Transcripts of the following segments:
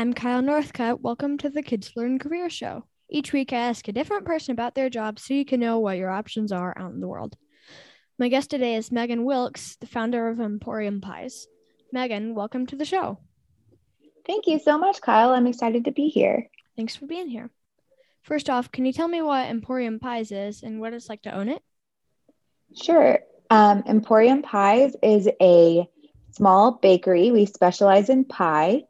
I'm Kyle Northcutt. Welcome to the Kids Learn Career Show. Each week, I ask a different person about their job so you can know what your options are out in the world. My guest today is Megan Wilkes, the founder of Emporium Pies. Megan, welcome to the show. Thank you so much, Kyle. I'm excited to be here. Thanks for being here. First off, can you tell me what Emporium Pies is and what it's like to own it? Sure. Um, Emporium Pies is a small bakery. We specialize in pie,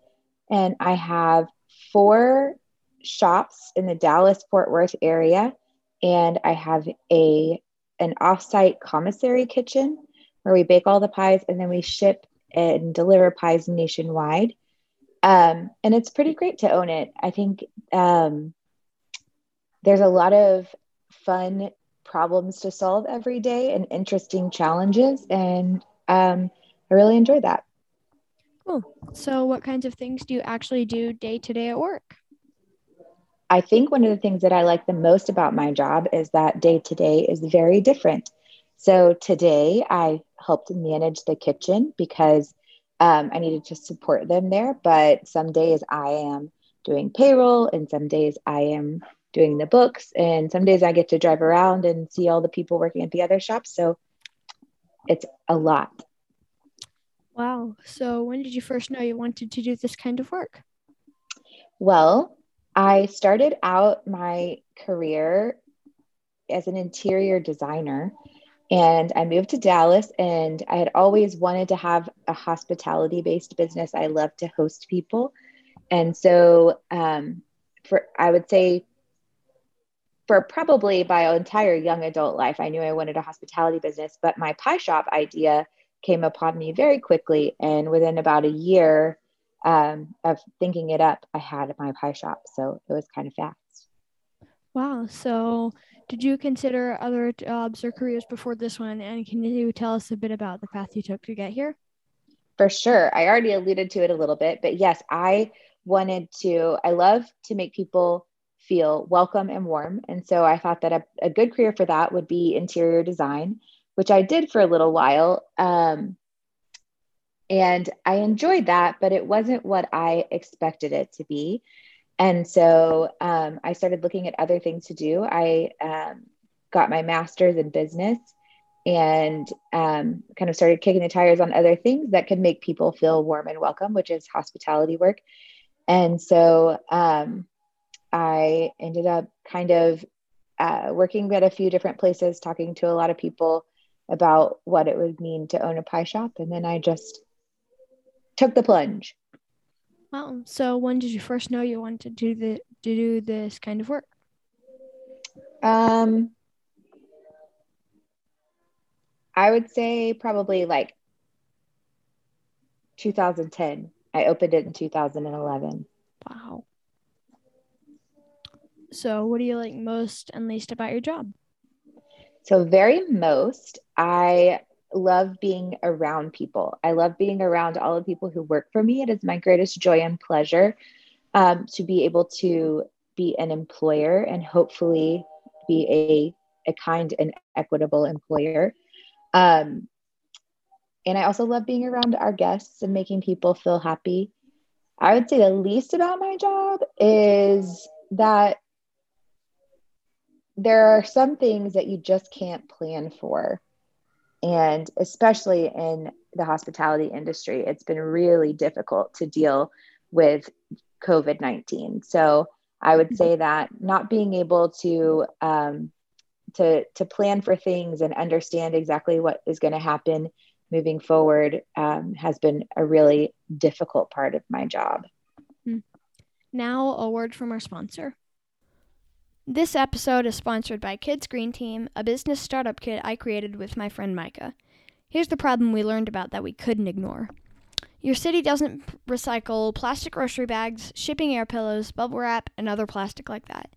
and I have four shops in the Dallas Fort Worth area, and I have a an offsite commissary kitchen where we bake all the pies and then we ship and deliver pies nationwide. Um, and it's pretty great to own it. I think um, there's a lot of fun problems to solve every day and interesting challenges, and um, I really enjoy that. Cool. So, what kinds of things do you actually do day to day at work? I think one of the things that I like the most about my job is that day to day is very different. So today I helped manage the kitchen because um, I needed to support them there. But some days I am doing payroll, and some days I am doing the books, and some days I get to drive around and see all the people working at the other shops. So it's a lot. Wow. So when did you first know you wanted to do this kind of work? Well, I started out my career as an interior designer and I moved to Dallas and I had always wanted to have a hospitality based business. I love to host people. And so um, for I would say for probably my entire young adult life, I knew I wanted a hospitality business, but my pie shop idea came upon me very quickly. And within about a year, um, of thinking it up, I had my pie shop. So it was kind of fast. Wow. So did you consider other jobs or careers before this one? And can you tell us a bit about the path you took to get here? For sure. I already alluded to it a little bit, but yes, I wanted to, I love to make people feel welcome and warm. And so I thought that a, a good career for that would be interior design, which I did for a little while. Um, and I enjoyed that, but it wasn't what I expected it to be. And so um, I started looking at other things to do. I um, got my master's in business and um, kind of started kicking the tires on other things that could make people feel warm and welcome, which is hospitality work. And so um, I ended up kind of uh, working at a few different places, talking to a lot of people about what it would mean to own a pie shop. And then I just took the plunge. Wow. So when did you first know you wanted to do the to do this kind of work? Um I would say probably like 2010. I opened it in 2011. Wow. So, what do you like most and least about your job? So, very most, I love being around people. I love being around all the people who work for me. It is my greatest joy and pleasure um, to be able to be an employer and hopefully be a, a kind and equitable employer. Um, and I also love being around our guests and making people feel happy. I would say the least about my job is that there are some things that you just can't plan for. And especially in the hospitality industry, it's been really difficult to deal with COVID 19. So I would say that not being able to, um, to, to plan for things and understand exactly what is going to happen moving forward um, has been a really difficult part of my job. Hmm. Now, a word from our sponsor. This episode is sponsored by Kids Green Team, a business startup kit I created with my friend Micah. Here's the problem we learned about that we couldn't ignore. Your city doesn't recycle plastic grocery bags, shipping air pillows, bubble wrap, and other plastic like that.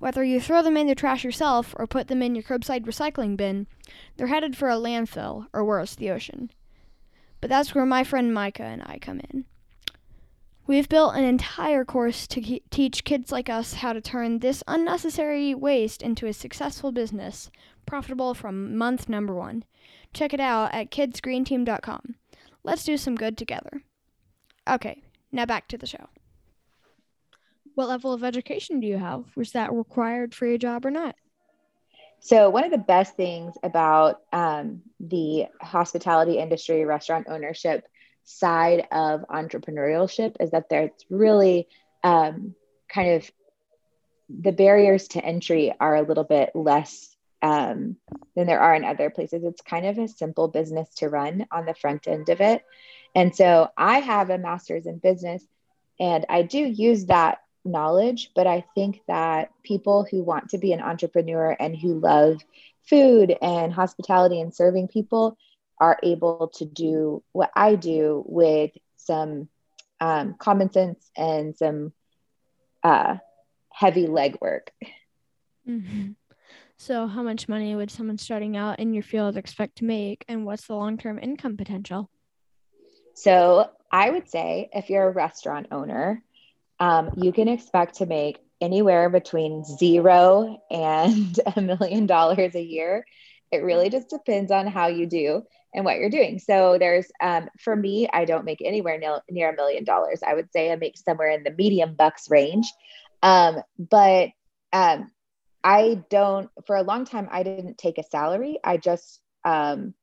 Whether you throw them in the trash yourself or put them in your curbside recycling bin, they're headed for a landfill, or worse, the ocean. But that's where my friend Micah and I come in. We've built an entire course to ke- teach kids like us how to turn this unnecessary waste into a successful business, profitable from month number one. Check it out at kidsgreenteam.com. Let's do some good together. Okay, now back to the show. What level of education do you have? Was that required for your job or not? So, one of the best things about um, the hospitality industry, restaurant ownership side of entrepreneurship is that there's really um, kind of the barriers to entry are a little bit less um, than there are in other places. It's kind of a simple business to run on the front end of it. And so I have a master's in business and I do use that knowledge, but I think that people who want to be an entrepreneur and who love food and hospitality and serving people are able to do what I do with some um, common sense and some uh, heavy legwork. Mm-hmm. So, how much money would someone starting out in your field expect to make, and what's the long term income potential? So, I would say if you're a restaurant owner, um, you can expect to make anywhere between zero and a million dollars a year. It really just depends on how you do and what you're doing. So there's, um, for me, I don't make anywhere near, near a million dollars. I would say I make somewhere in the medium bucks range. Um, but um, I don't, for a long time, I didn't take a salary. I just um,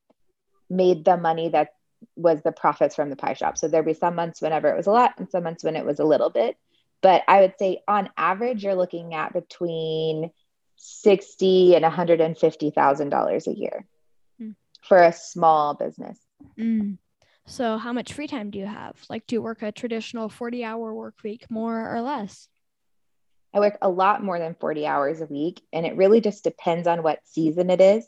made the money that was the profits from the pie shop. So there'd be some months whenever it was a lot and some months when it was a little bit. But I would say on average, you're looking at between sixty and one hundred and fifty thousand dollars a year. For a small business. Mm. So, how much free time do you have? Like, do you work a traditional forty-hour work week, more or less? I work a lot more than 40 hours a week, and it really just depends on what season it is.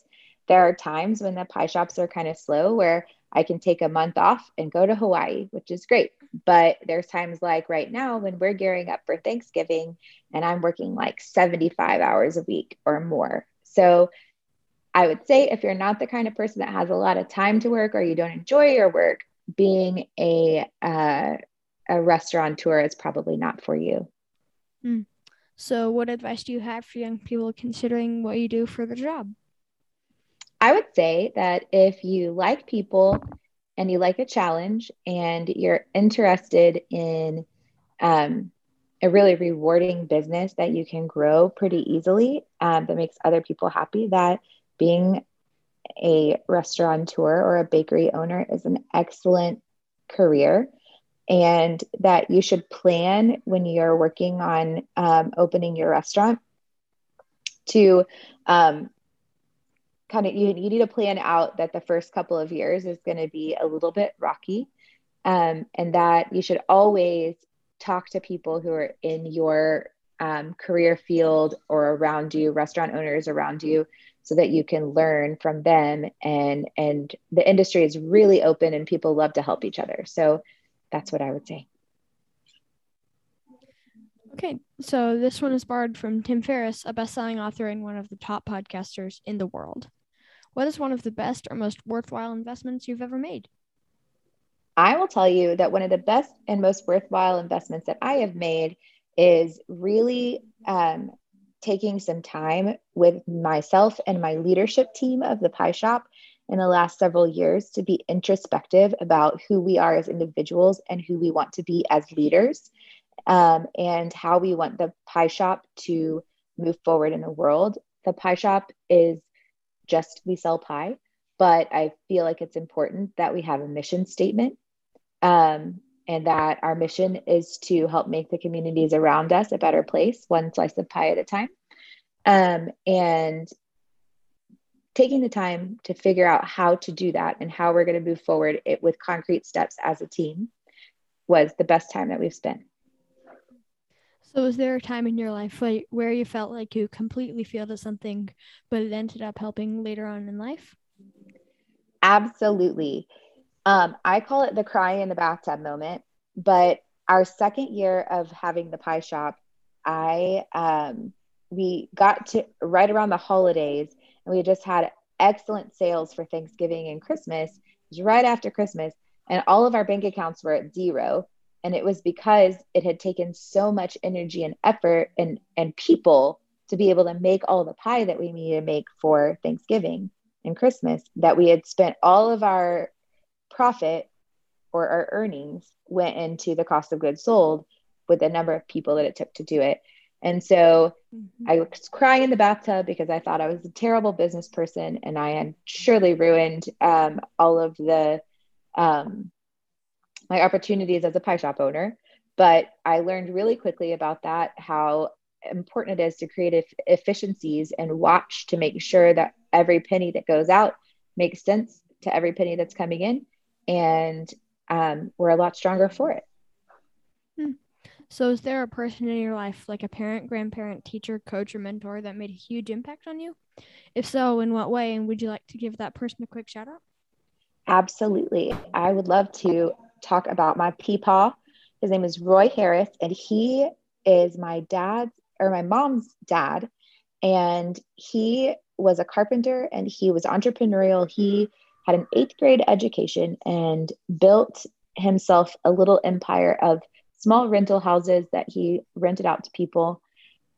There are times when the pie shops are kind of slow where I can take a month off and go to Hawaii, which is great. But there's times like right now when we're gearing up for Thanksgiving and I'm working like 75 hours a week or more. So I would say if you're not the kind of person that has a lot of time to work or you don't enjoy your work, being a uh, a restaurateur is probably not for you. Mm. So, what advice do you have for young people considering what you do for the job? I would say that if you like people and you like a challenge and you're interested in um, a really rewarding business that you can grow pretty easily um, that makes other people happy, that being a restaurateur or a bakery owner is an excellent career. And that you should plan when you're working on um, opening your restaurant to um, kind of you, you need to plan out that the first couple of years is going to be a little bit rocky. Um, and that you should always talk to people who are in your um, career field or around you restaurant owners around you so that you can learn from them and and the industry is really open and people love to help each other so that's what I would say. Okay, so this one is borrowed from Tim Ferriss, a best-selling author and one of the top podcasters in the world. What is one of the best or most worthwhile investments you've ever made? I will tell you that one of the best and most worthwhile investments that I have made is really um, taking some time with myself and my leadership team of the Pie Shop in the last several years to be introspective about who we are as individuals and who we want to be as leaders um, and how we want the pie shop to move forward in the world. The pie shop is just we sell pie, but I feel like it's important that we have a mission statement um, and that our mission is to help make the communities around us a better place, one slice of pie at a time. Um, and taking the time to figure out how to do that and how we're going to move forward it, with concrete steps as a team was the best time that we've spent. So, was there a time in your life where you felt like you completely failed at something, but it ended up helping later on in life? Absolutely. Um, I call it the cry in the bathtub moment. But our second year of having the pie shop, I um, we got to right around the holidays and we just had excellent sales for Thanksgiving and Christmas. It was right after Christmas, and all of our bank accounts were at zero. And it was because it had taken so much energy and effort and, and people to be able to make all the pie that we needed to make for Thanksgiving and Christmas that we had spent all of our profit or our earnings went into the cost of goods sold with the number of people that it took to do it. And so mm-hmm. I was crying in the bathtub because I thought I was a terrible business person and I had surely ruined um, all of the um, my opportunities as a pie shop owner. But I learned really quickly about that how important it is to create efficiencies and watch to make sure that every penny that goes out makes sense to every penny that's coming in. And um, we're a lot stronger for it. Hmm. So, is there a person in your life, like a parent, grandparent, teacher, coach, or mentor, that made a huge impact on you? If so, in what way? And would you like to give that person a quick shout out? Absolutely. I would love to talk about my peepaw. His name is Roy Harris, and he is my dad's or my mom's dad. And he was a carpenter and he was entrepreneurial. He had an eighth grade education and built himself a little empire of small rental houses that he rented out to people.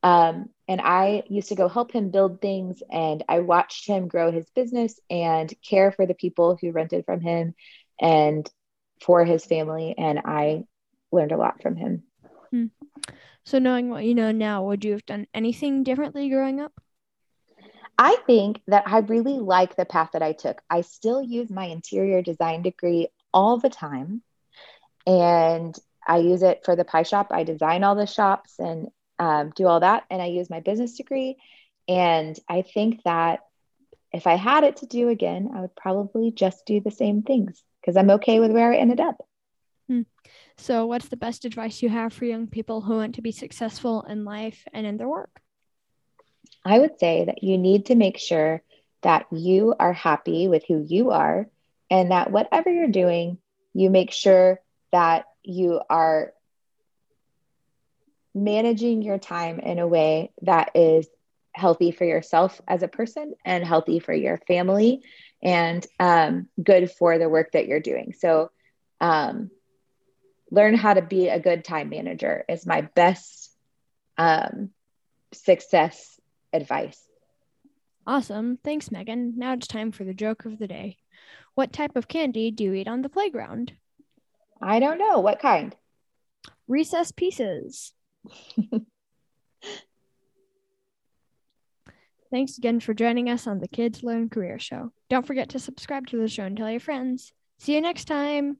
Um, and I used to go help him build things, and I watched him grow his business and care for the people who rented from him and for his family. And I learned a lot from him. Hmm. So, knowing what you know now, would you have done anything differently growing up? I think that I really like the path that I took. I still use my interior design degree all the time. And I use it for the pie shop. I design all the shops and um, do all that. And I use my business degree. And I think that if I had it to do again, I would probably just do the same things because I'm okay with where I ended up. Hmm. So, what's the best advice you have for young people who want to be successful in life and in their work? I would say that you need to make sure that you are happy with who you are and that whatever you're doing, you make sure that you are managing your time in a way that is healthy for yourself as a person and healthy for your family and um, good for the work that you're doing. So, um, learn how to be a good time manager is my best um, success advice. Awesome. Thanks, Megan. Now it's time for the joke of the day. What type of candy do you eat on the playground? I don't know. What kind? Recess pieces. Thanks again for joining us on the Kids Learn Career Show. Don't forget to subscribe to the show and tell your friends. See you next time.